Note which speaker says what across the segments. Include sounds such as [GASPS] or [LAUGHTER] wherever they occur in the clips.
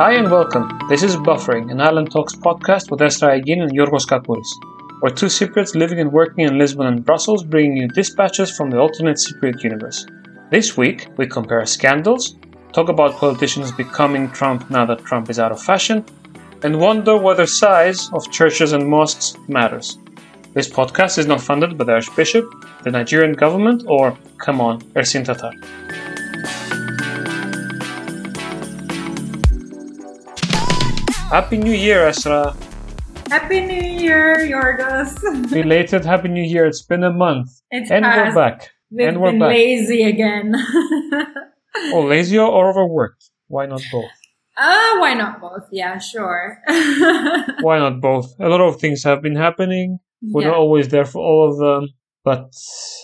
Speaker 1: Hi and welcome. This is Buffering, an Island Talks podcast with Esra Aygın and Yorgos Kakouris. We're two Cypriots living and working in Lisbon and Brussels, bringing you dispatches from the alternate Cypriot universe. This week, we compare scandals, talk about politicians becoming Trump now that Trump is out of fashion, and wonder whether size of churches and mosques matters. This podcast is not funded by the Archbishop, the Nigerian government, or, come on, Ersin Tatar. Happy New Year, Esra.
Speaker 2: Happy New Year, Yorgos. [LAUGHS]
Speaker 1: Belated Happy New Year. It's been a month.
Speaker 2: It
Speaker 1: and
Speaker 2: has.
Speaker 1: we're back.
Speaker 2: We've
Speaker 1: and we're
Speaker 2: been
Speaker 1: back.
Speaker 2: lazy again. [LAUGHS]
Speaker 1: Oh, lazy or overworked? Why not both?
Speaker 2: Ah, why not both? Yeah, sure. [LAUGHS]
Speaker 1: Why not both? A lot of things have been happening. We're
Speaker 2: Yeah.
Speaker 1: not always there for all of them. But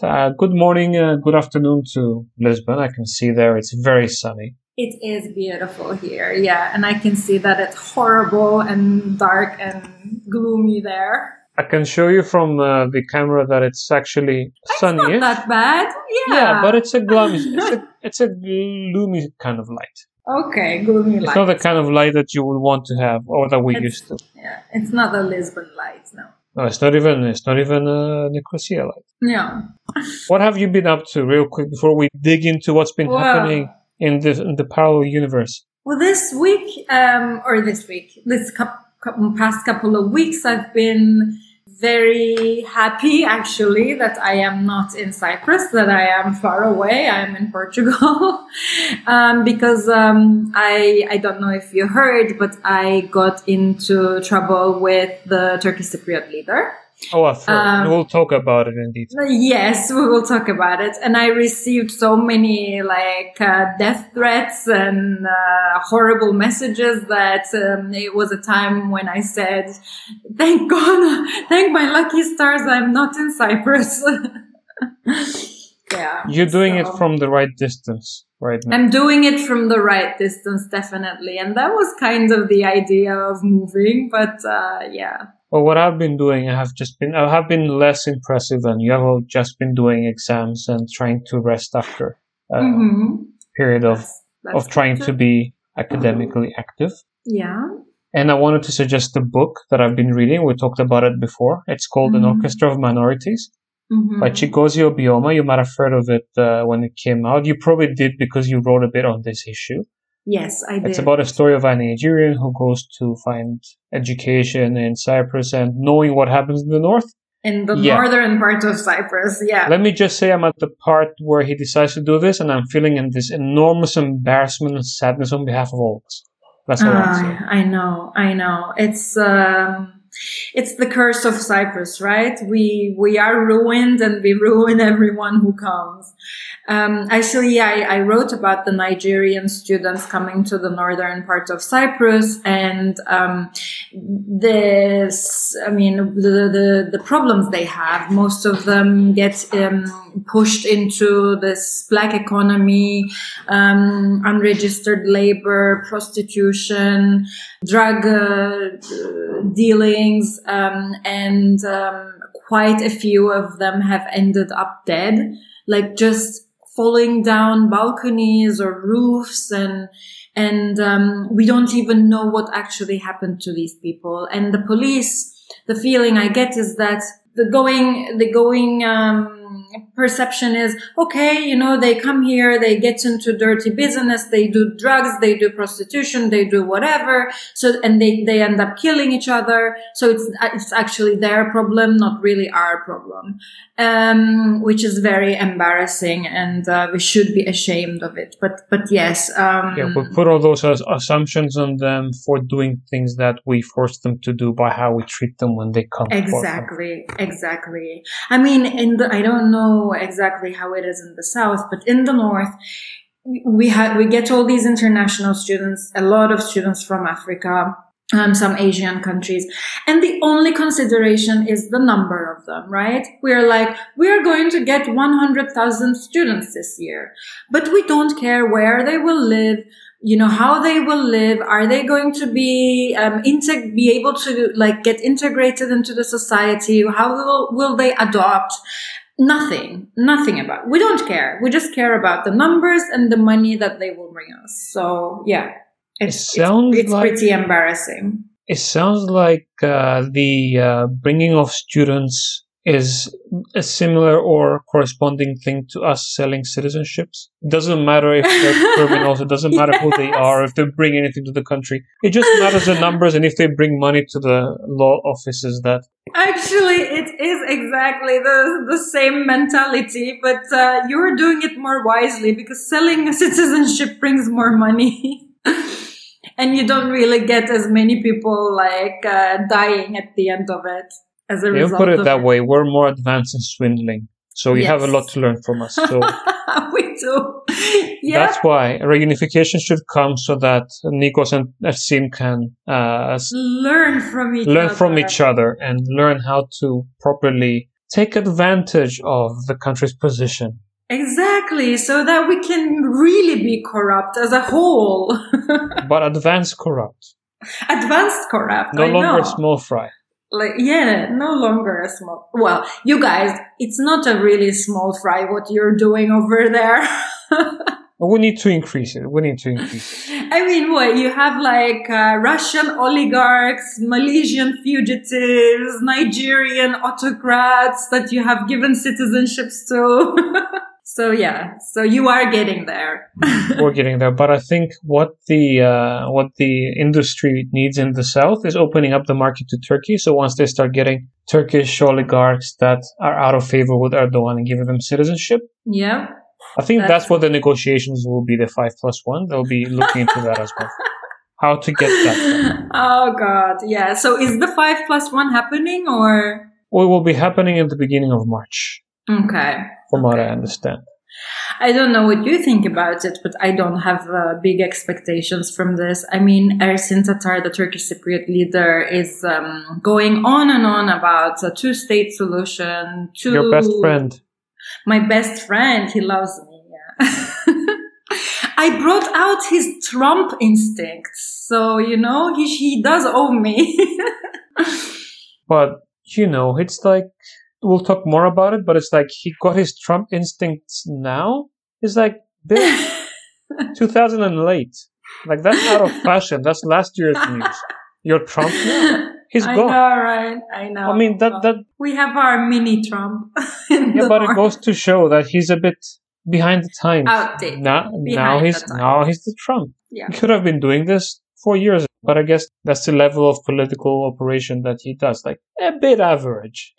Speaker 1: uh, good morning, uh, good afternoon to Lisbon. I can see there it's very sunny.
Speaker 2: It is beautiful here, yeah, and I can see that it's horrible and dark and gloomy there.
Speaker 1: I can show you from uh, the camera that it's actually sunny.
Speaker 2: Not that bad, yeah.
Speaker 1: Yeah, but it's a gloomy, it's a, [LAUGHS] it's a gloomy kind of light.
Speaker 2: okay, gloomy
Speaker 1: It's
Speaker 2: light.
Speaker 1: not the kind of light that you would want to have or that we
Speaker 2: It's-
Speaker 1: used to.
Speaker 2: yeah, it's not the Lisbon light, no.
Speaker 1: No, it's not even it's not even a Nicosia light.
Speaker 2: No.
Speaker 1: What have you been up to, real quick, before we dig into what's been
Speaker 2: Well-
Speaker 1: happening in the in the parallel universe?
Speaker 2: Well, this week, um, or this week, this past couple of weeks, I've been very happy [LAUGHS] actually that I am not in Cyprus, that I am far away. I am in Portugal, [LAUGHS] um, because um, I I don't know if you heard, but I got into trouble with the Turkish Cypriot leader.
Speaker 1: Oh, I've.
Speaker 2: Um,
Speaker 1: we'll talk about it in detail.
Speaker 2: Yes, we will talk about it. And I received so many like uh, death threats and uh, horrible messages that um, it was a time when I said, "Thank [LAUGHS] God, thank my lucky stars, I'm not in Cyprus." [LAUGHS] yeah,
Speaker 1: You're doing it from the right distance right now.
Speaker 2: I'm doing it from the right distance, definitely, and that was kind of the idea of moving. But uh, yeah,
Speaker 1: Well, what I've been doing, I have just been, I have been less impressive than you. I've just been doing exams and trying to rest after a
Speaker 2: Mhm.
Speaker 1: period of,
Speaker 2: That's
Speaker 1: of trying
Speaker 2: good.
Speaker 1: to be academically active.
Speaker 2: yeah.
Speaker 1: And I wanted to suggest a book that I've been reading. We talked about it before. It's called An
Speaker 2: Mhm.
Speaker 1: Orchestra of Minorities
Speaker 2: Mhm.
Speaker 1: by Chigozie Obioma. You might have heard of it uh, when it came out. You probably did because you wrote a bit on this issue.
Speaker 2: Yes, I did.
Speaker 1: It's about a story of a Nigerian who goes to find education in Cyprus and knowing what happens in the north.
Speaker 2: in the
Speaker 1: Yeah.
Speaker 2: northern part of Cyprus. Yeah.
Speaker 1: Let me just say I'm at the part where he decides to do this and I'm feeling in this enormous embarrassment and sadness on behalf of all of us. That's all I'm saying.
Speaker 2: Ah, I know, I know. It's um, it's the curse of Cyprus, right? We we are ruined, and we ruin everyone who comes. Um, actually, I, I wrote about the Nigerian students coming to the northern part of Cyprus, and um, this, I mean, the, the the problems they have. Most of them get um, pushed into this black economy, um, unregistered labor, prostitution, drug uh, dealings, um, and um, quite a few of them have ended up dead, like just falling down balconies or roofs and and um, we don't even know what actually happened to these people. And the police the feeling i get is that the going the going um, perception is okay you know they come here they get into dirty business they do drugs they do prostitution they do whatever so and they they end up killing each other so it's it's actually their problem not really our problem um, which is very embarrassing and uh, we should be ashamed of it but but yes um,
Speaker 1: Yeah, we put all those as- assumptions on them for doing things that we force them to do by how we treat them when they come.
Speaker 2: Exactly, exactly. I mean, and I don't know exactly how it is in the south, but in the north, we have we get all these international students, a lot of students from Africa, um, some Asian countries, and the only consideration is the number of them. Right? We're like, we are going to get one hundred thousand students this year, but we don't care where they will live you know how they will live are they going to be um, integ- be able to like get integrated into the society how will will they adopt nothing nothing about we don't care we just care about the numbers and the money that they will bring us so yeah It's,
Speaker 1: sounds
Speaker 2: it's, it's
Speaker 1: like-
Speaker 2: pretty embarrassing.
Speaker 1: It sounds like uh, the uh, bringing of students is a similar or corresponding thing to us selling citizenships. It doesn't matter if they're [LAUGHS] criminals, it doesn't matter who they are, if they bring anything to the country. It just matters the numbers and if they bring money to the law offices that
Speaker 2: Actually, it is exactly the, the same mentality, but uh, you're doing it more wisely because selling a [LAUGHS] citizenship brings more money. [LAUGHS] and you don't really get as many people like uh, dying at the end of it as a
Speaker 1: you
Speaker 2: result
Speaker 1: put it that way. We're more advanced in swindling. So you have a lot to learn from us. So [LAUGHS]
Speaker 2: we [LAUGHS] do. Yeah.
Speaker 1: that's why reunification should come so that Nikos and Ersin can uh,
Speaker 2: learn from each
Speaker 1: learn
Speaker 2: other.
Speaker 1: from each other and learn how to properly take advantage of the country's position.
Speaker 2: Exactly, so that we can really be corrupt as a whole. [LAUGHS]
Speaker 1: But advanced corrupt.
Speaker 2: Advanced corrupt.
Speaker 1: No
Speaker 2: I
Speaker 1: longer
Speaker 2: know.
Speaker 1: small fry.
Speaker 2: Like yeah no longer a small well you guys it's not a really small fry what you're doing over there [LAUGHS]
Speaker 1: We need to increase it. We need to increase it.
Speaker 2: i mean what you have like uh, russian oligarchs malaysian fugitives nigerian autocrats that you have given citizenships to [LAUGHS] so yeah so you are getting there [LAUGHS]
Speaker 1: We're getting there, but I think what the uh, what the industry needs in the south is opening up the market to Turkey. So once they start getting Turkish oligarchs that are out of favor with Erdogan and giving them citizenship,
Speaker 2: yeah
Speaker 1: I think that's,
Speaker 2: That's-
Speaker 1: what the negotiations will be. The five plus one, they'll be looking into that as well. [LAUGHS] How to get that? done.
Speaker 2: oh god yeah so is the five plus one happening or
Speaker 1: Well, it will be happening at the beginning of March,
Speaker 2: okay
Speaker 1: from what I understand.
Speaker 2: I don't know what you think about it, but I don't have uh, big expectations from this. I mean, Ersin Tatar, the Turkish Cypriot leader, is um, going on and on about a two-state solution.
Speaker 1: Your best friend.
Speaker 2: my best friend. He loves me. Yeah. [LAUGHS] I brought out his Trump instincts, so you know he he does owe me. [LAUGHS]
Speaker 1: But you know, it's like we'll talk more about it. But it's like he got his Trump instincts now. It's like bit [LAUGHS] 2008. Like that's out of fashion. That's last year's [LAUGHS] news. You're Trump now. He's
Speaker 2: I
Speaker 1: gone.
Speaker 2: know, right? I know.
Speaker 1: I mean that that
Speaker 2: we have our mini Trump. [LAUGHS]
Speaker 1: yeah, but it goes to show that he's a bit behind the times.
Speaker 2: Outdated.
Speaker 1: Now, now he's now he's the Trump.
Speaker 2: Yeah.
Speaker 1: He could have been doing this for years, but I guess that's the level of political operation that he does. Like a bit average.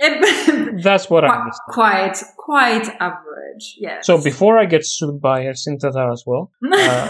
Speaker 1: That's what I
Speaker 2: Qu-
Speaker 1: understand.
Speaker 2: quite, quite average. Yes.
Speaker 1: So before I get sued by Ersin Tatar as well, [LAUGHS] uh,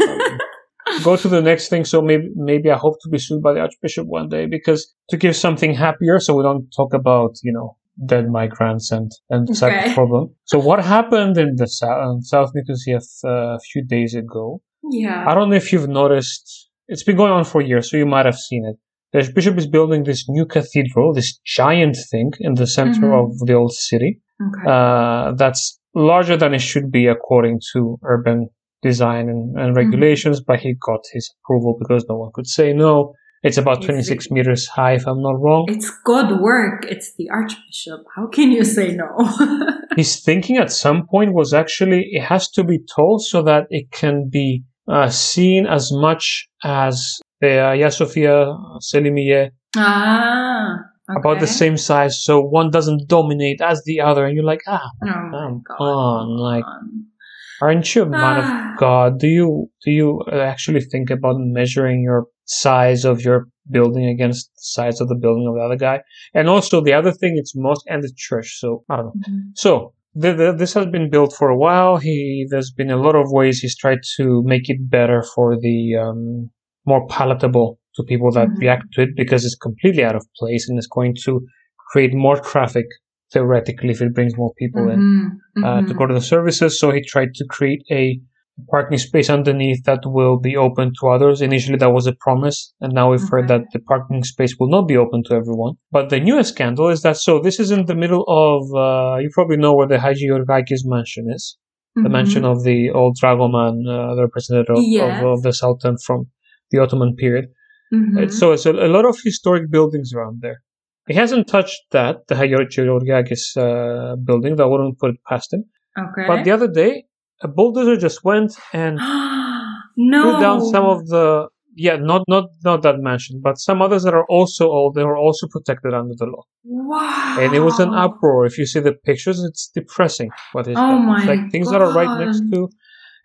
Speaker 1: go to the next thing. So maybe maybe I hope to be sued by the Archbishop one day because to give something happier, so we don't talk about you know dead migrants and and such
Speaker 2: Okay.
Speaker 1: problem. So what happened in the south, South Nicosia uh, a few days ago?
Speaker 2: yeah.
Speaker 1: I don't know if you've noticed. It's been going on for years, so you might have seen it. The bishop is building this new cathedral, this giant thing in the center
Speaker 2: Mhm.
Speaker 1: of the old city
Speaker 2: Okay.
Speaker 1: uh, that's larger than it should be according to urban design and,
Speaker 2: Mm-hmm.
Speaker 1: regulations, but he got his approval because no one could say no. It's about
Speaker 2: It's
Speaker 1: 26
Speaker 2: the-
Speaker 1: meters high, if I'm not wrong.
Speaker 2: it's God work. It's the Archbishop. How can you say no? [LAUGHS]
Speaker 1: His thinking at some point was actually it has to be tall so that it can be uh, seen as much as the uh, Sophia Selimiye
Speaker 2: ah. Okay.
Speaker 1: about the same size, so one doesn't dominate as the other, and you're like, ah,
Speaker 2: Oh
Speaker 1: come
Speaker 2: God.
Speaker 1: on, like. Aren't you a man
Speaker 2: Ah.
Speaker 1: of God? Do you do you uh, actually think about measuring your size of your building against the size of the building of the other guy? And also the other thing, it's mosque and the church. So I don't know.
Speaker 2: Mhm.
Speaker 1: So the, the, this has been built for a while. He there's been a lot of ways he's tried to make it better for the um, more palatable to people that
Speaker 2: Mhm.
Speaker 1: react to it because it's completely out of place and it's going to create more traffic theoretically if it brings more people in
Speaker 2: Mhm.
Speaker 1: uh, to
Speaker 2: Mhm.
Speaker 1: go to the services. So he tried to create a parking space underneath that will be open to others. Initially, that was a promise, and now we've heard that the parking space will not be open to everyone. But the newest scandal is that so this is in the middle of uh, you probably know where the Haji Yorgakis mansion is, the
Speaker 2: Mhm.
Speaker 1: mansion of the old Dragoman, uh, the representative of,
Speaker 2: Yes.
Speaker 1: of, of the Sultan from the Ottoman period.
Speaker 2: Mhm.
Speaker 1: It's- So it's a, a lot of historic buildings around there. He hasn't touched that, the Haji Yorgakis uh, building. That I wouldn't put it past him.
Speaker 2: Okay.
Speaker 1: But the other day, a bulldozer just went and [GASPS]
Speaker 2: no.
Speaker 1: threw down some of the yeah, not not not that mansion, but some others that are also old. They were also protected under the law.
Speaker 2: Wow.
Speaker 1: And it was an uproar. If you see the pictures, it's depressing. What is
Speaker 2: Oh
Speaker 1: that?
Speaker 2: my
Speaker 1: like things that are right next to.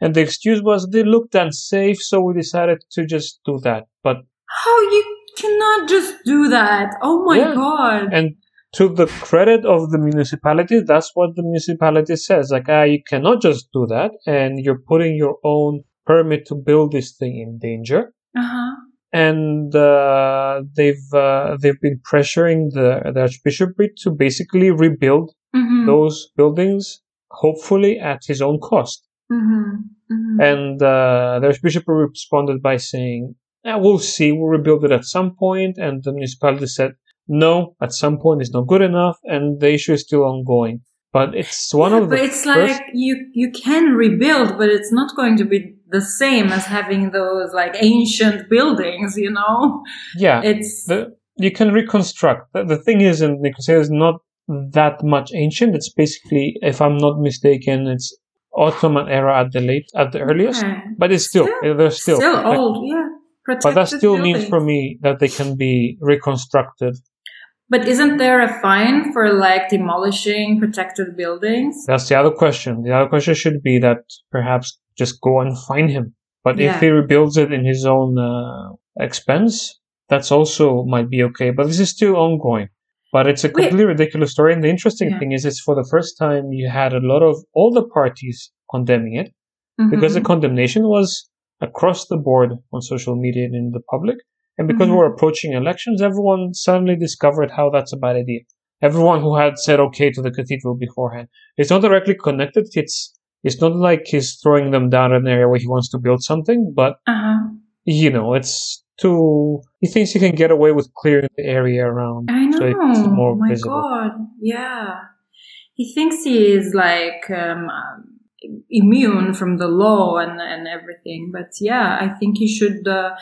Speaker 1: And the excuse was they looked unsafe, so we decided to just do that. But
Speaker 2: How you cannot just do that? Oh my
Speaker 1: Yeah.
Speaker 2: god.
Speaker 1: and to the credit of the municipality, that's what the municipality says. Like, ah, you cannot just do that, and you're putting your own permit to build this thing in danger.
Speaker 2: Uh-huh.
Speaker 1: And uh, they've uh, they've been pressuring the, the archbishopric to basically rebuild
Speaker 2: Mm-hmm.
Speaker 1: those buildings, hopefully at his own cost.
Speaker 2: Mm-hmm. Mm-hmm.
Speaker 1: And uh, the archbishop responded by saying, "Ah, "We'll see. We'll rebuild it at some point." And the municipality said, "No, at some point it's not good enough, and the issue is still ongoing." But it's one
Speaker 2: Yeah,
Speaker 1: of [LAUGHS] the
Speaker 2: but it's
Speaker 1: first.
Speaker 2: like you you can rebuild, but it's not going to be the same as having those like ancient buildings. You know,
Speaker 1: yeah,
Speaker 2: it's
Speaker 1: the, you can reconstruct. The, the thing is, in Nicosia is not that much ancient. It's basically, if I'm not mistaken, it's Ottoman era at the late, at the earliest. But it's still,
Speaker 2: Still-
Speaker 1: they're still,
Speaker 2: still,
Speaker 1: like,
Speaker 2: old. Yeah,
Speaker 1: But that
Speaker 2: Protected
Speaker 1: still means for me that they can be reconstructed.
Speaker 2: But isn't there a fine for like demolishing protected buildings?
Speaker 1: That's the other question. The other question should be that perhaps just go and find him. But
Speaker 2: Yeah.
Speaker 1: if he rebuilds it in his own uh, expense, that's also might be okay. But this is still ongoing. But it's a
Speaker 2: Wait.
Speaker 1: completely ridiculous story. And the interesting
Speaker 2: Yeah.
Speaker 1: thing is, it's for the first time you had a lot of all the parties condemning it because the
Speaker 2: Mhm.
Speaker 1: condemnation was across the board on social media and in the public. And because
Speaker 2: Mhm.
Speaker 1: we're approaching elections, everyone suddenly discovered how that's a bad idea. Everyone who had said okay to the cathedral beforehand. It's not directly connected. It's it's not like he's throwing them down an area where he wants to build something, but
Speaker 2: uh-huh.
Speaker 1: you know, it's too. He thinks he can get away with clearing the area around,
Speaker 2: I know.
Speaker 1: so it's more
Speaker 2: oh my
Speaker 1: visible.
Speaker 2: god. Yeah. He thinks he is like um, um, immune from the law and, and everything. But yeah, I think he should uh,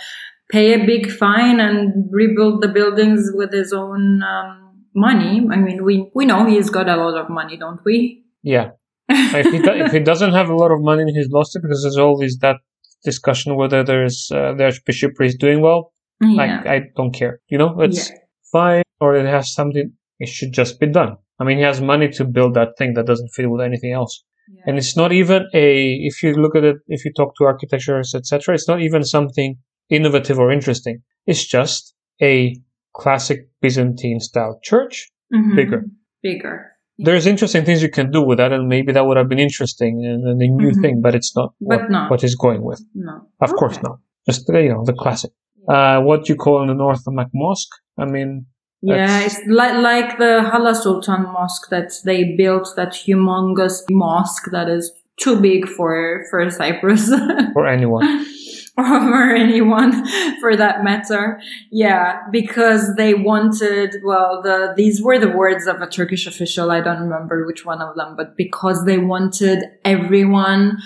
Speaker 2: pay a big fine and rebuild the buildings with his own um, money. I mean, we, we know he's got a lot of money, don't we?
Speaker 1: Yeah, if he do, if he doesn't have a lot of money, he's lost it because there's always that discussion whether there's uh, the archbishopry is doing well.
Speaker 2: yeah.
Speaker 1: Like I don't care, you know, it's
Speaker 2: Yeah.
Speaker 1: fine or it has something. It should just be done. I mean, he has money to build that thing that doesn't fit with anything else,
Speaker 2: Yeah.
Speaker 1: and it's not even a. If you look at it, if you talk to architectures, etc., it's not even something innovative or interesting. It's just a classic Byzantine style church.
Speaker 2: Mhm.
Speaker 1: bigger.
Speaker 2: Bigger.
Speaker 1: There's interesting things you can do with that, and maybe that would have been interesting and, and a new
Speaker 2: Mhm.
Speaker 1: thing, but it's not
Speaker 2: But
Speaker 1: what,
Speaker 2: not.
Speaker 1: what he's going with.
Speaker 2: No.
Speaker 1: Of course not. Just you know the classic. Uh, what you call in the north the Mac Mosque. I mean,
Speaker 2: Yeah, it's like like the Hala Sultan Mosque that they built that humongous mosque that is too big for for Cyprus [LAUGHS]
Speaker 1: for anyone. [LAUGHS]
Speaker 2: or anyone for that matter. Yeah, because they wanted well the these were the words of a Turkish official. I don't remember which one of them, but because they wanted everyone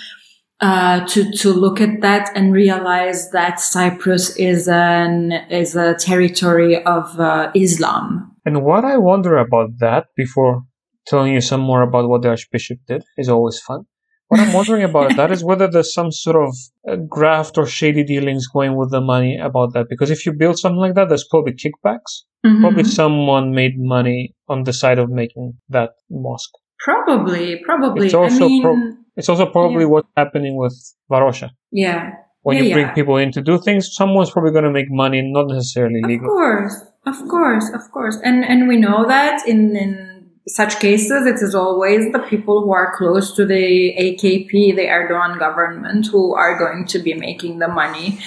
Speaker 2: uh, to to look at that and realize that Cyprus is an is a territory of uh, Islam.
Speaker 1: And what I wonder about that, before telling you some more about what the Archbishop did, is always fun. What I'm wondering [LAUGHS] about that is whether there's some sort of uh, graft or shady dealings going with the money about that. Because if you build something like that, there's probably kickbacks.
Speaker 2: Mhm.
Speaker 1: Probably someone made money on the side of making that mosque.
Speaker 2: Probably, probably.
Speaker 1: It's also
Speaker 2: I mean,
Speaker 1: pro- It's also probably
Speaker 2: Yeah.
Speaker 1: what's happening with Varosha.
Speaker 2: yeah,
Speaker 1: When
Speaker 2: Yeah,
Speaker 1: you bring
Speaker 2: yeah.
Speaker 1: people in to do things, someone's probably going to make money, not necessarily legal.
Speaker 2: of course, of course, of course, and and we know that in in such cases, it is always the people who are close to the AKP, the Erdogan government, who are going to be making the money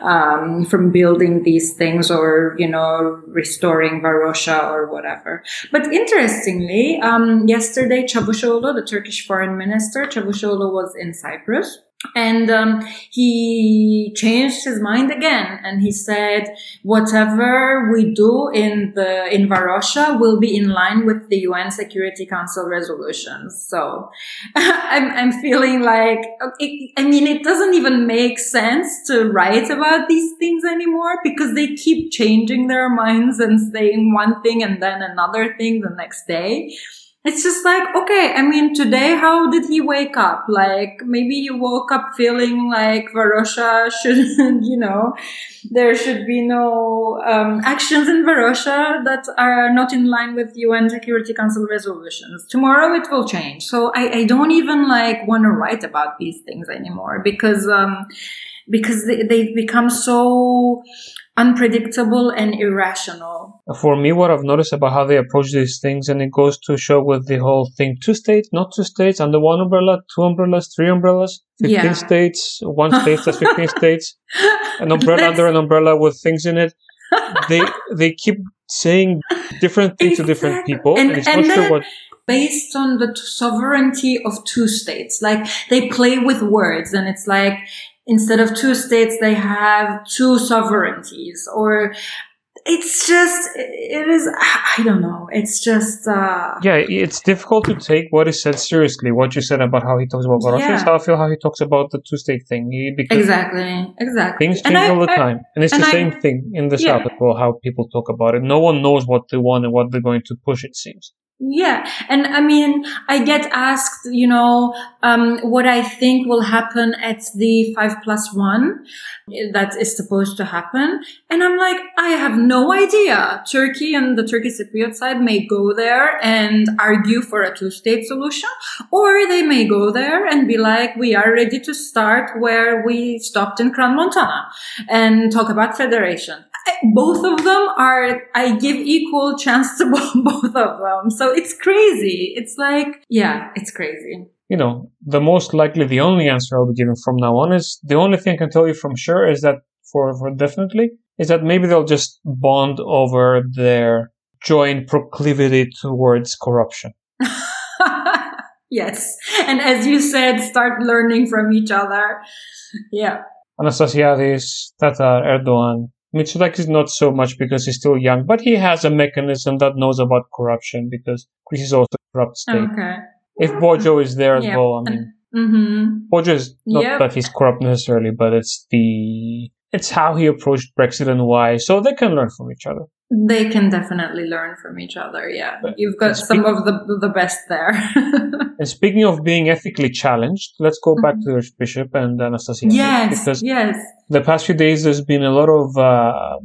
Speaker 2: um, from building these things or, you know, restoring Varosha or whatever. But interestingly, um, yesterday, Çavuşoğlu, the Turkish foreign minister, Çavuşoğlu was in Cyprus. And um, he changed his mind again, and he said, "Whatever we do in the in Varosha will be in line with the UN Security Council resolutions." So, [LAUGHS] I'm I'm feeling like it, I mean it doesn't even make sense to write about these things anymore because they keep changing their minds and saying one thing and then another thing the next day. It's just like, okay, I mean, today, how did he wake up? Like, maybe he woke up feeling like Varosha shouldn't [LAUGHS] you know, there should be no um, actions in Varosha that are not in line with UN Security Council resolutions. Tomorrow it will change. So I, I don't even like want to write about these things anymore because, um, because they, they've become so unpredictable and irrational.
Speaker 1: For me, what I've noticed about how they approach these things, and it goes to show with the whole thing two states, not two states, under one umbrella, two umbrellas, three umbrellas, 15 yeah. states, one state that's 15 [LAUGHS] states, an umbrella under an umbrella with things in it. [LAUGHS] They they keep saying different things exactly. to different people, and, and it's and not sure what
Speaker 2: based on the sovereignty of two states. Like they play with words and it's like instead of two states, they have two sovereignties or it's just it is i don't know it's just uh
Speaker 1: yeah it's difficult to take what is said seriously what you said about how he talks about Varosha yeah. is how i feel how he talks about the two-state thing
Speaker 2: because exactly exactly
Speaker 1: things change all the time and it's and the I, same thing in the yeah. south as well how people talk about it no one knows what they want and what they're going to push it seems
Speaker 2: yeah. And I mean, I get asked, you know, um, what I think will happen at the five plus one that is supposed to happen. And I'm like, I have no idea. Turkey and the Turkish Cypriot side may go there and argue for a two state solution, or they may go there and be like, we are ready to start where we stopped in Crans-Montana and talk about federation both of them are, I give equal chance to [LAUGHS] both of them. So it's crazy. It's like, yeah, it's crazy.
Speaker 1: You know, the most likely, the only answer I'll be giving from now on is the only thing I can tell you from sure is that for, for definitely is that maybe they'll just bond over their joint proclivity towards corruption. [LAUGHS]
Speaker 2: yes. And as you said, start learning from each other. Yeah.
Speaker 1: Anastasiadis, Tatar, Erdogan, Mitsotakis is not so much because he's still young, but he has a mechanism that knows about corruption because Greece is also a corrupt state. Okay. If Bojo is there as yeah. well, I mean, mm-hmm. Bojo is not yep. that he's corrupt necessarily, but it's the it's how he approached Brexit and why, so they can learn from each other.
Speaker 2: They can definitely learn from each other. Yeah, but you've got some of the the best there. [LAUGHS]
Speaker 1: and speaking of being ethically challenged, let's go back mm-hmm. to the Archbishop and Anastasia.
Speaker 2: Yes, because yes.
Speaker 1: The past few days, there's been a lot of uh,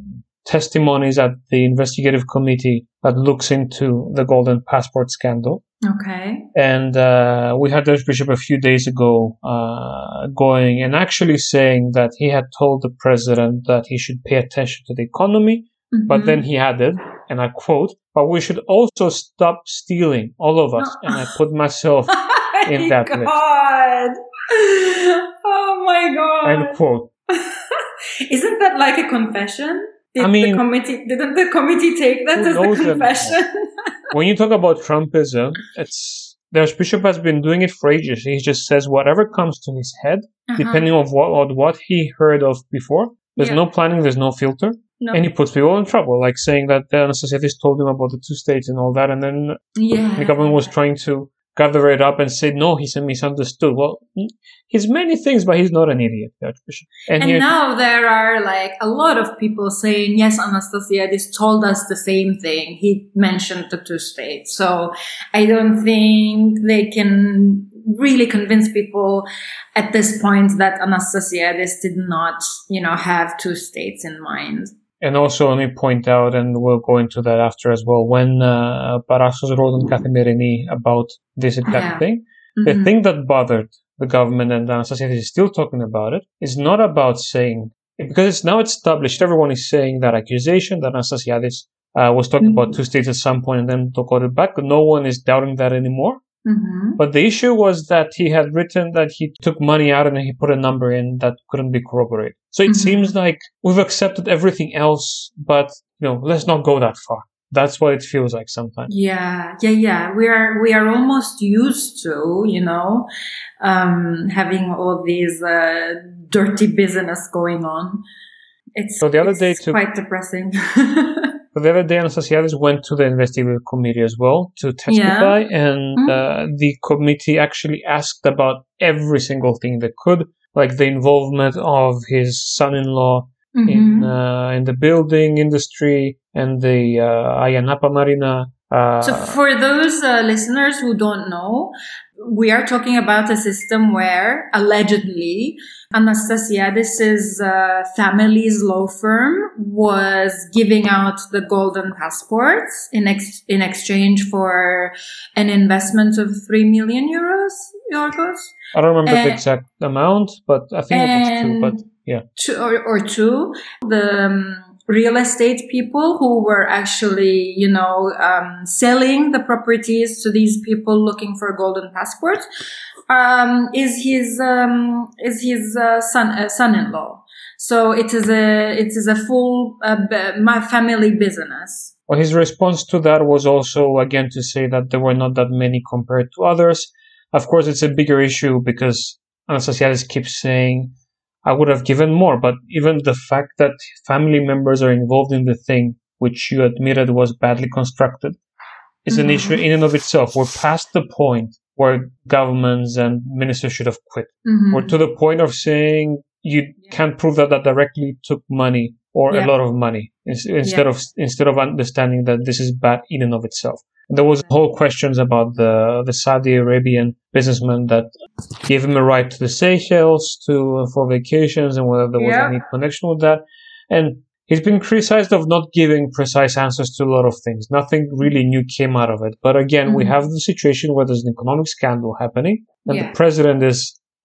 Speaker 1: testimonies at the investigative committee that looks into the golden passport scandal.
Speaker 2: Okay.
Speaker 1: And uh, we had the Archbishop a few days ago uh, going and actually saying that he had told the president that he should pay attention to the economy Mm-hmm. But then he added, and I quote, but we should also stop stealing, all of us. and I [LAUGHS] put myself [LAUGHS] in that
Speaker 2: god.
Speaker 1: list.
Speaker 2: Oh my god.
Speaker 1: End quote. [LAUGHS]
Speaker 2: Isn't that like a confession? Did I mean, the committee didn't the committee take that as a confession? [LAUGHS]
Speaker 1: when you talk about Trumpism, it's the Archbishop has been doing it for ages. He just says whatever comes to his head, uh-huh. depending on what on what he heard of before. There's yeah. no planning. There's no filter. No. And he puts people in trouble, like saying that the Anastasiadis told him about the two states and all that, and then yeah. the government was trying to gather it up and say, no, he's a misunderstood. Well, he's many things, but he's not an idiot, the Archbishop.
Speaker 2: And, and now there are like a lot of people saying, yes, Anastasiadis told us the same thing. He mentioned the two states. So I don't think they can really convince people at this point that Anastasiadis did not, you know, have two states in mind.
Speaker 1: And also, let me point out, and we'll go into that after as well, when uh, wrote on Kathimerini about this exact yeah. thing, mm-hmm. the thing that bothered the government and Anastasiadis is still talking about it is not about saying, because it's now established, everyone is saying that accusation that Anastasiadis uh, was talking mm-hmm. about two states at some point and then took it back. No one is doubting that anymore. Mm-hmm. But the issue was that he had written that he took money out and he put a number in that couldn't be corroborated. So it mm-hmm. seems like we've accepted everything else, but you know, let's not go that far. That's what it feels like sometimes.
Speaker 2: Yeah, yeah, yeah. We are we are almost used to, you know, um, having all these uh, dirty business going on. It's so the other day too, quite depressing. [LAUGHS]
Speaker 1: But the other day, Anastasiadis went to the investigative committee as well to testify, yeah. and mm-hmm. uh, the committee actually asked about every single thing they could, like the involvement of his son-in-law mm-hmm. in uh, in the building industry and the uh, Ayia Napa Marina, Uh,
Speaker 2: So for those uh, listeners who don't know, we are talking about a system where allegedly Anastasiadis' uh, family's law firm was giving out the golden passports in ex- in exchange for an investment of three million euros. Yorgos,
Speaker 1: I don't remember the exact amount, but I think it was two. But yeah,
Speaker 2: two or, or two. The um, real estate people who were actually, you know, um, selling the properties to these people looking for golden passports, um, is his um, is his uh, son uh, son-in-law. So it is a it is a full uh, my family business.
Speaker 1: well, his response to that was also again to say that there were not that many compared to others. Of course, it's a bigger issue because Anastasiadis keeps saying, "I would have given more," but even the fact that family members are involved in the thing, which you admitted was badly constructed, is an
Speaker 2: Mhm.
Speaker 1: issue in and of itself. We're past the point where governments and ministers should have quit.
Speaker 2: Mhm.
Speaker 1: We're to the point of saying you can't prove that that directly took money or
Speaker 2: Yeah.
Speaker 1: a lot of money instead
Speaker 2: Yeah.
Speaker 1: of instead of understanding that this is bad in and of itself. There was whole questions about the the Saudi Arabian businessman that gave him a right to the Seychelles to for vacations and whether there was
Speaker 2: Yeah.
Speaker 1: any connection with that. And he's been criticized of not giving precise answers to a lot of things. Nothing really new came out of it. But again, we
Speaker 2: Mhm.
Speaker 1: have the situation where there's an economic scandal happening and
Speaker 2: Yeah.
Speaker 1: the president is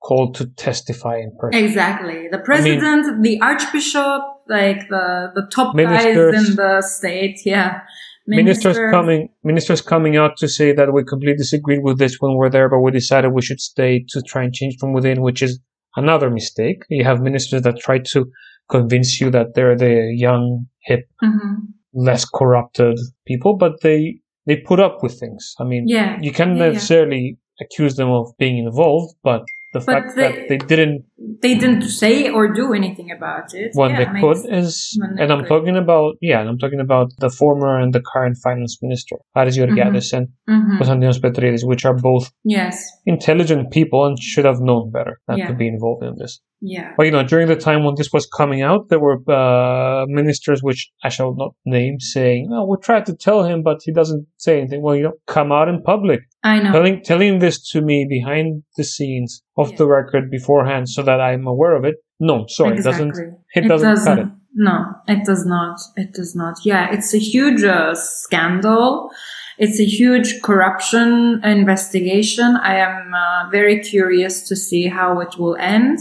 Speaker 1: called to testify in person.
Speaker 2: Exactly. The president, the archbishop, like the, the top
Speaker 1: Ministers.
Speaker 2: guys in the state. Yeah.
Speaker 1: Ministers
Speaker 2: Ministers.
Speaker 1: coming, ministers coming out to say that we completely disagreed with this when we're there, but we decided we should stay to try and change from within, which is another mistake. You have ministers that try to convince you that they're the young, hip,
Speaker 2: Mhm.
Speaker 1: less corrupted people, but they they put up with things. I mean,
Speaker 2: Yeah.
Speaker 1: you can't
Speaker 2: Yeah, yeah.
Speaker 1: necessarily accuse them of being involved, but the
Speaker 2: But
Speaker 1: fact
Speaker 2: they-
Speaker 1: that they didn't
Speaker 2: They didn't say or do anything about it.
Speaker 1: when
Speaker 2: Yeah,
Speaker 1: they could is,
Speaker 2: they
Speaker 1: and I'm
Speaker 2: could.
Speaker 1: talking about, yeah, and I'm talking about the former and the current finance minister, Aris Georgiadis and
Speaker 2: Mhm.
Speaker 1: Konstantinos Petridis, which are both
Speaker 2: Yes.
Speaker 1: intelligent people and should have known better not
Speaker 2: Yeah.
Speaker 1: to be involved in this.
Speaker 2: Yeah.
Speaker 1: But you know, during the time when this was coming out, there were uh, ministers, which I shall not name, saying, "Oh, we tried to tell him, but he doesn't say anything." Well, you know, come out in public,
Speaker 2: I know.
Speaker 1: telling telling this to me behind the scenes, off
Speaker 2: Yeah.
Speaker 1: the record, beforehand, so that I'm aware of it. No, sorry, it doesn't.
Speaker 2: Exactly.
Speaker 1: It doesn't cut it.
Speaker 2: No, it does not. It does not. Yeah, it's a huge uh, scandal. It's a huge corruption investigation. I am uh, very curious to see how it will end.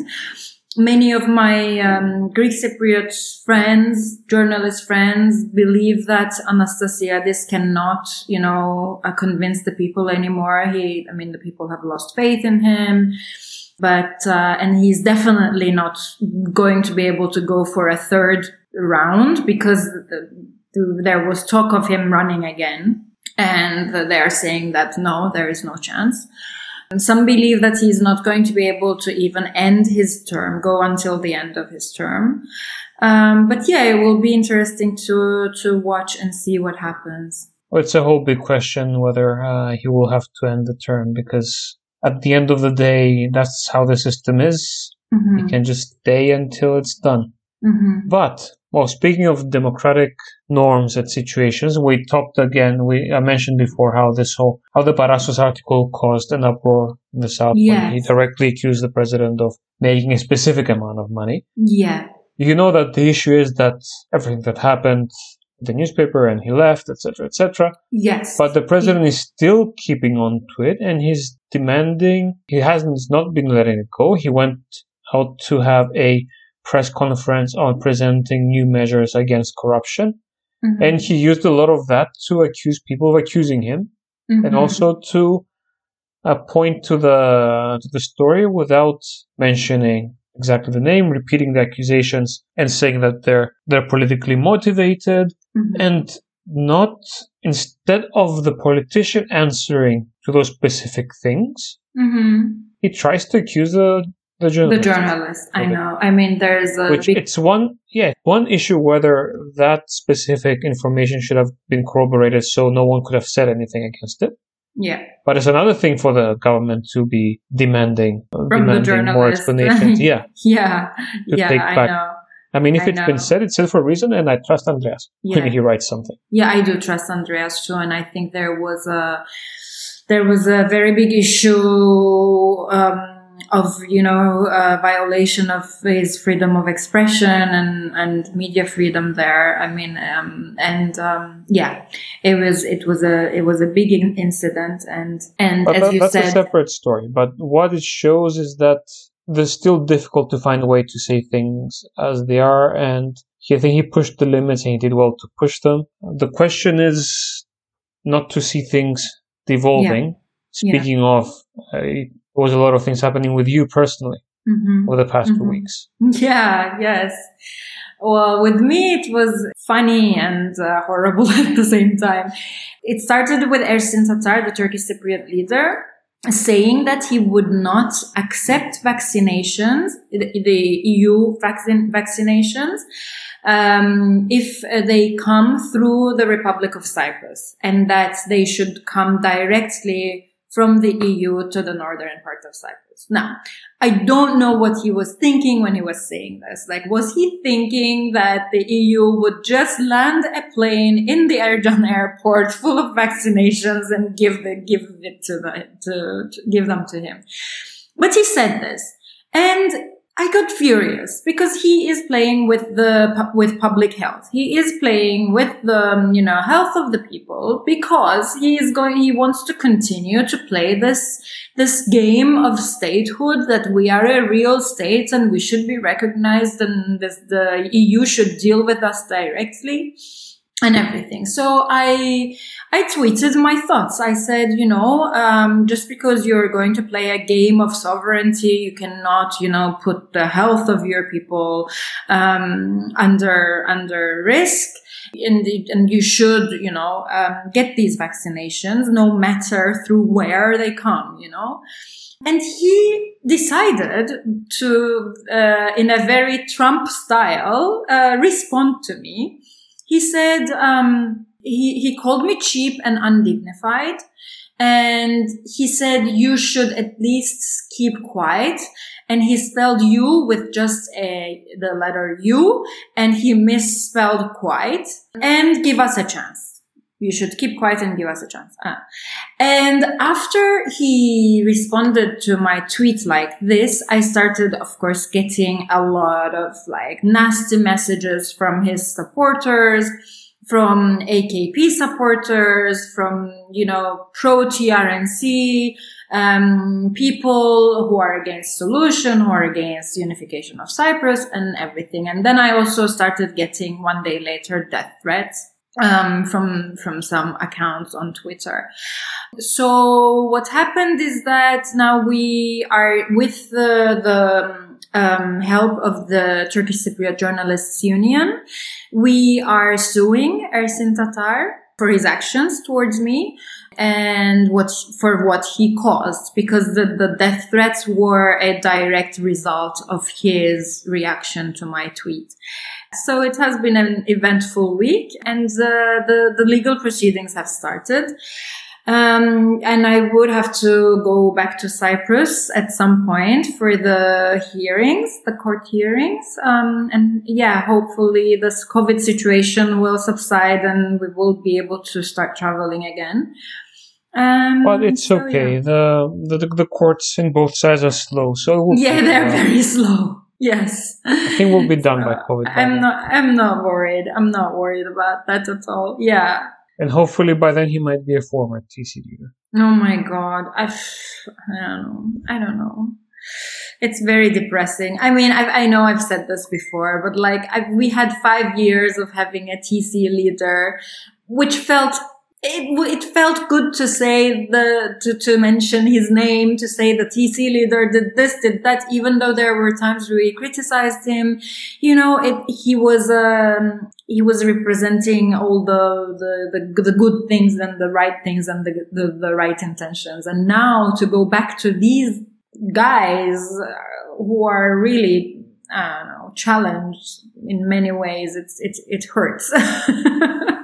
Speaker 2: Many of my um, Greek Cypriot friends, journalist friends, believe that Anastasiadis cannot, you know, uh, convince the people anymore. He, I mean, the people have lost faith in him but uh, and he's definitely not going to be able to go for a third round because the, there was talk of him running again and they are saying that no there is no chance and some believe that he's not going to be able to even end his term go until the end of his term um, but yeah it will be interesting to to watch and see what happens
Speaker 1: Well, it's a whole big question whether uh, he will have to end the term because at the end of the day, that's how the system is.
Speaker 2: Mhm.
Speaker 1: You can just stay until it's done.
Speaker 2: Mhm.
Speaker 1: But well, speaking of democratic norms and situations, we talked again. We I mentioned before how this whole how the Paraschos article caused an uproar in the south when he directly accused the president of making a specific amount of money.
Speaker 2: yeah
Speaker 1: You know that the issue is that everything that happened, the newspaper, and he left, etc., etc.
Speaker 2: yes
Speaker 1: But the president is still keeping on to it, and he's demanding. He hasn't not been letting it go. He went out to have a press conference on presenting new measures against corruption,
Speaker 2: Mhm.
Speaker 1: and he used a lot of that to accuse people of accusing him, and
Speaker 2: Mhm.
Speaker 1: also to uh, point to the to the story without mentioning exactly the name, repeating the accusations, and saying that they're they're politically motivated
Speaker 2: Mhm.
Speaker 1: and not instead of the politician answering to those specific things,
Speaker 2: Mhm.
Speaker 1: he tries to accuse the the
Speaker 2: The
Speaker 1: journalist.
Speaker 2: journalist, I know. I mean, there's a
Speaker 1: Which
Speaker 2: big,
Speaker 1: it's one, yeah, one issue whether that specific information should have been corroborated so no one could have said anything against it.
Speaker 2: yeah,
Speaker 1: But it's another thing for the government to be demanding,
Speaker 2: the
Speaker 1: demanding more
Speaker 2: journalist.
Speaker 1: explanations. [LAUGHS] yeah,
Speaker 2: yeah,
Speaker 1: To
Speaker 2: yeah.
Speaker 1: take
Speaker 2: I
Speaker 1: back-
Speaker 2: know.
Speaker 1: I mean, if
Speaker 2: I
Speaker 1: it's
Speaker 2: know.
Speaker 1: been said, it's said for a reason, and I trust Andreas
Speaker 2: Yeah.
Speaker 1: when he writes something.
Speaker 2: Yeah, I do trust Andreas too, and I think there was a there was a very big issue um, of you know uh, violation of his freedom of expression and and media freedom there. I mean, um, and um, yeah, it was it was a it was a big in- incident, and and
Speaker 1: But
Speaker 2: as
Speaker 1: that-
Speaker 2: you
Speaker 1: that's a separate story. But what it shows is that there's still difficult to find a way to say things as they are, and he, I think he pushed the limits and he did well to push them. The question is not to see things devolving.
Speaker 2: Yeah.
Speaker 1: Speaking of, uh, there was a lot of things happening with you personally
Speaker 2: Mhm.
Speaker 1: over the past two
Speaker 2: Mhm.
Speaker 1: weeks. [LAUGHS]
Speaker 2: Yeah, yes. Well, with me, it was funny and uh, horrible [LAUGHS] at the same time. It started with Ersin Tatar, the Turkish Cypriot leader, saying that he would not accept vaccinations, the, EU vaccine, vaccinations, um, if they come through the Republic of Cyprus and that they should come directly from the EU to the northern part of Cyprus. Now, I don't know what he was thinking when he was saying this. Like, was he thinking that the EU would just land a plane in the Ercan airport full of vaccinations and give the, give it to the, to, to give them to him? But he said this. And I got furious because he is playing with the with public health. He is playing with the um, you know health of the people because he is going. He wants to continue to play this this game of statehood that we are a real state and we should be recognized and this, the EU should deal with us directly and everything. So I I tweeted my thoughts. I said, you know, um, just because you're going to play a game of sovereignty, you cannot, you know, put the health of your people um, under under risk. And, and you should, you know, um, get these vaccinations no matter through where they come, you know. And he decided to, uh, in a very Trump style, uh, respond to me. He said, um, he, he called me cheap and undignified. And he said, you should at least keep quiet. And he spelled you with just a, the letter U and he misspelled quiet and give us a chance. You should keep quiet and give us a chance. Ah. And after he responded to my tweet like this, I started, of course, getting a lot of like nasty messages from his supporters from AKP supporters, from, you know, pro TRNC, um, people who are against solution, who are against unification of Cyprus and everything. And then I also started getting one day later death threats. Um, from from some accounts on Twitter. So what happened is that now we are with the the um, help of the Turkish Cypriot Journalists Union. We are suing Ersin Tatar for his actions towards me and what for what he caused because the, the death threats were a direct result of his reaction to my tweet. So it has been an eventful week and uh, the, the legal proceedings have started. Um, and I would have to go back to Cyprus at some point for the hearings, the court hearings. Um, and yeah, hopefully this COVID situation will subside and we will be able to start traveling again. Um,
Speaker 1: But it's
Speaker 2: so,
Speaker 1: okay.
Speaker 2: yeah.
Speaker 1: The, the the courts in both sides are slow, so
Speaker 2: Yeah, they're very [LAUGHS] slow. Yes.
Speaker 1: I think we'll be done by COVID.
Speaker 2: I'm not. I'm not worried. I'm not worried about that at all. Yeah.
Speaker 1: And hopefully by then he might be a former TC leader.
Speaker 2: Oh my god. I. I don't know. I don't know. It's very depressing. I mean, I, I know I've said this before, but like I, we had five years of having a TC leader, which felt it, it felt good to say the to, to mention his name to say the TC leader did this did that even though there were times we criticized him. You know it he was um he was representing all the the, the the good things and the right things and the, the the right intentions. And now to go back to these guys uh, who are really I don't know challenged in many ways it's it it hurts [LAUGHS]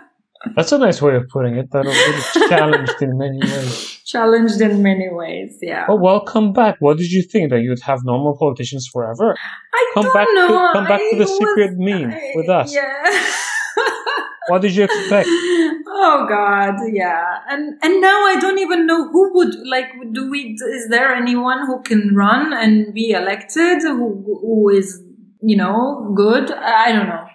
Speaker 1: That's a nice way of putting it. That was [LAUGHS] challenged in many ways.
Speaker 2: Challenged in many ways, yeah.
Speaker 1: Oh, welcome back. What did you think that you'd have normal politicians forever?
Speaker 2: I
Speaker 1: Come
Speaker 2: don't
Speaker 1: back
Speaker 2: know.
Speaker 1: to come back to the
Speaker 2: was-
Speaker 1: Cypriot meme
Speaker 2: I-
Speaker 1: with us.
Speaker 2: Yeah. [LAUGHS]
Speaker 1: What did you expect?
Speaker 2: Oh God, yeah, and and now I don't even know who would like. Do we? Is there anyone who can run and be elected who who is you know good? I don't know.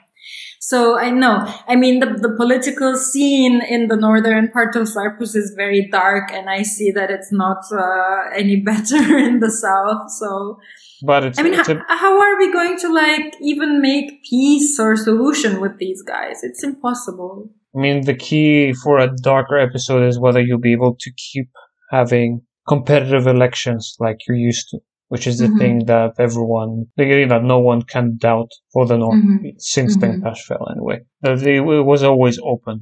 Speaker 2: So I know. I mean, the the political scene in the northern part of Cyprus is very dark, and I see that it's not uh, any [LAUGHS] better in the south. So
Speaker 1: But it's,
Speaker 2: I mean,
Speaker 1: a,
Speaker 2: how are we going to like even make peace or solution with these guys? It's impossible.
Speaker 1: I mean, the key for a darker episode is whether you'll be able to keep having competitive elections like you used to, which is the
Speaker 2: Mhm.
Speaker 1: thing that everyone, know, no one can doubt for the North
Speaker 2: Mhm.
Speaker 1: since
Speaker 2: Mhm.
Speaker 1: Denktash fell anyway. It, was always open.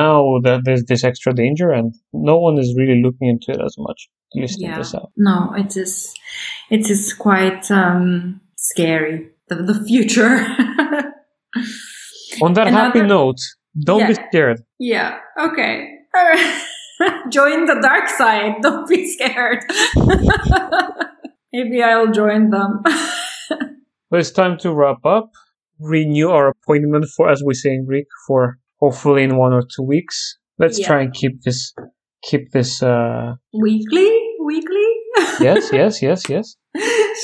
Speaker 1: Now that there's this extra danger and no one is really looking into it as much, at least in
Speaker 2: Yeah.
Speaker 1: the South.
Speaker 2: No, it is. It is quite um, scary. The, the future.
Speaker 1: On that happy note, don't be scared.
Speaker 2: yeah. Okay. [LAUGHS] Join the dark side. Don't be scared. [LAUGHS] Maybe I'll join them. [LAUGHS]
Speaker 1: well, it's time to wrap up. Renew our appointment for, as we say in Greek, for hopefully in one or two weeks. Let's
Speaker 2: Yeah.
Speaker 1: try and keep this, keep this, uh,
Speaker 2: Weekly? Weekly?
Speaker 1: yes, [LAUGHS] yes, yes, yes.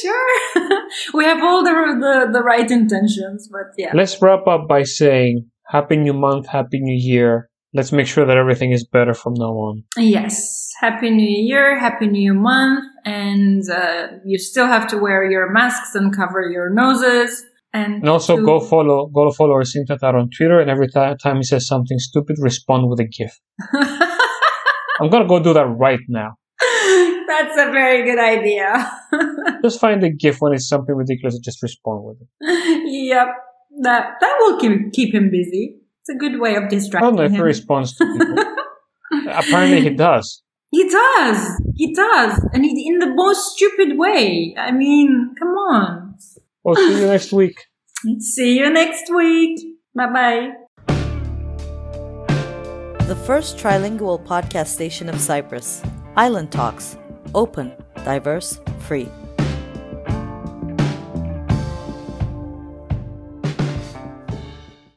Speaker 2: sure. [LAUGHS] we have all the, the the right intentions, but yeah.
Speaker 1: Let's wrap up by saying Happy New Month, Happy New Year. Let's make sure that everything is better from now on.
Speaker 2: Yes. Happy New Year, Happy New Month, and uh, you still have to wear your masks and cover your noses. And,
Speaker 1: And also
Speaker 2: to-
Speaker 1: go follow, go follow our Tatar on Twitter. And every ti- time he says something stupid, respond with a GIF. [LAUGHS] I'm gonna go do that right now.
Speaker 2: That's a very good idea. [LAUGHS]
Speaker 1: Just find a GIF when it's something ridiculous and just respond with it.
Speaker 2: yep. That that will keep, keep him busy. It's a good way of
Speaker 1: I
Speaker 2: distracting
Speaker 1: don't know if he responds to people. [LAUGHS] Apparently he does.
Speaker 2: He does. He does. And he, in the most stupid way. I mean, come on.
Speaker 1: We'll see you next week. [LAUGHS]
Speaker 2: See you next week. Bye bye.
Speaker 3: The first trilingual podcast station of Cyprus. Island Talks. Open, diverse, free.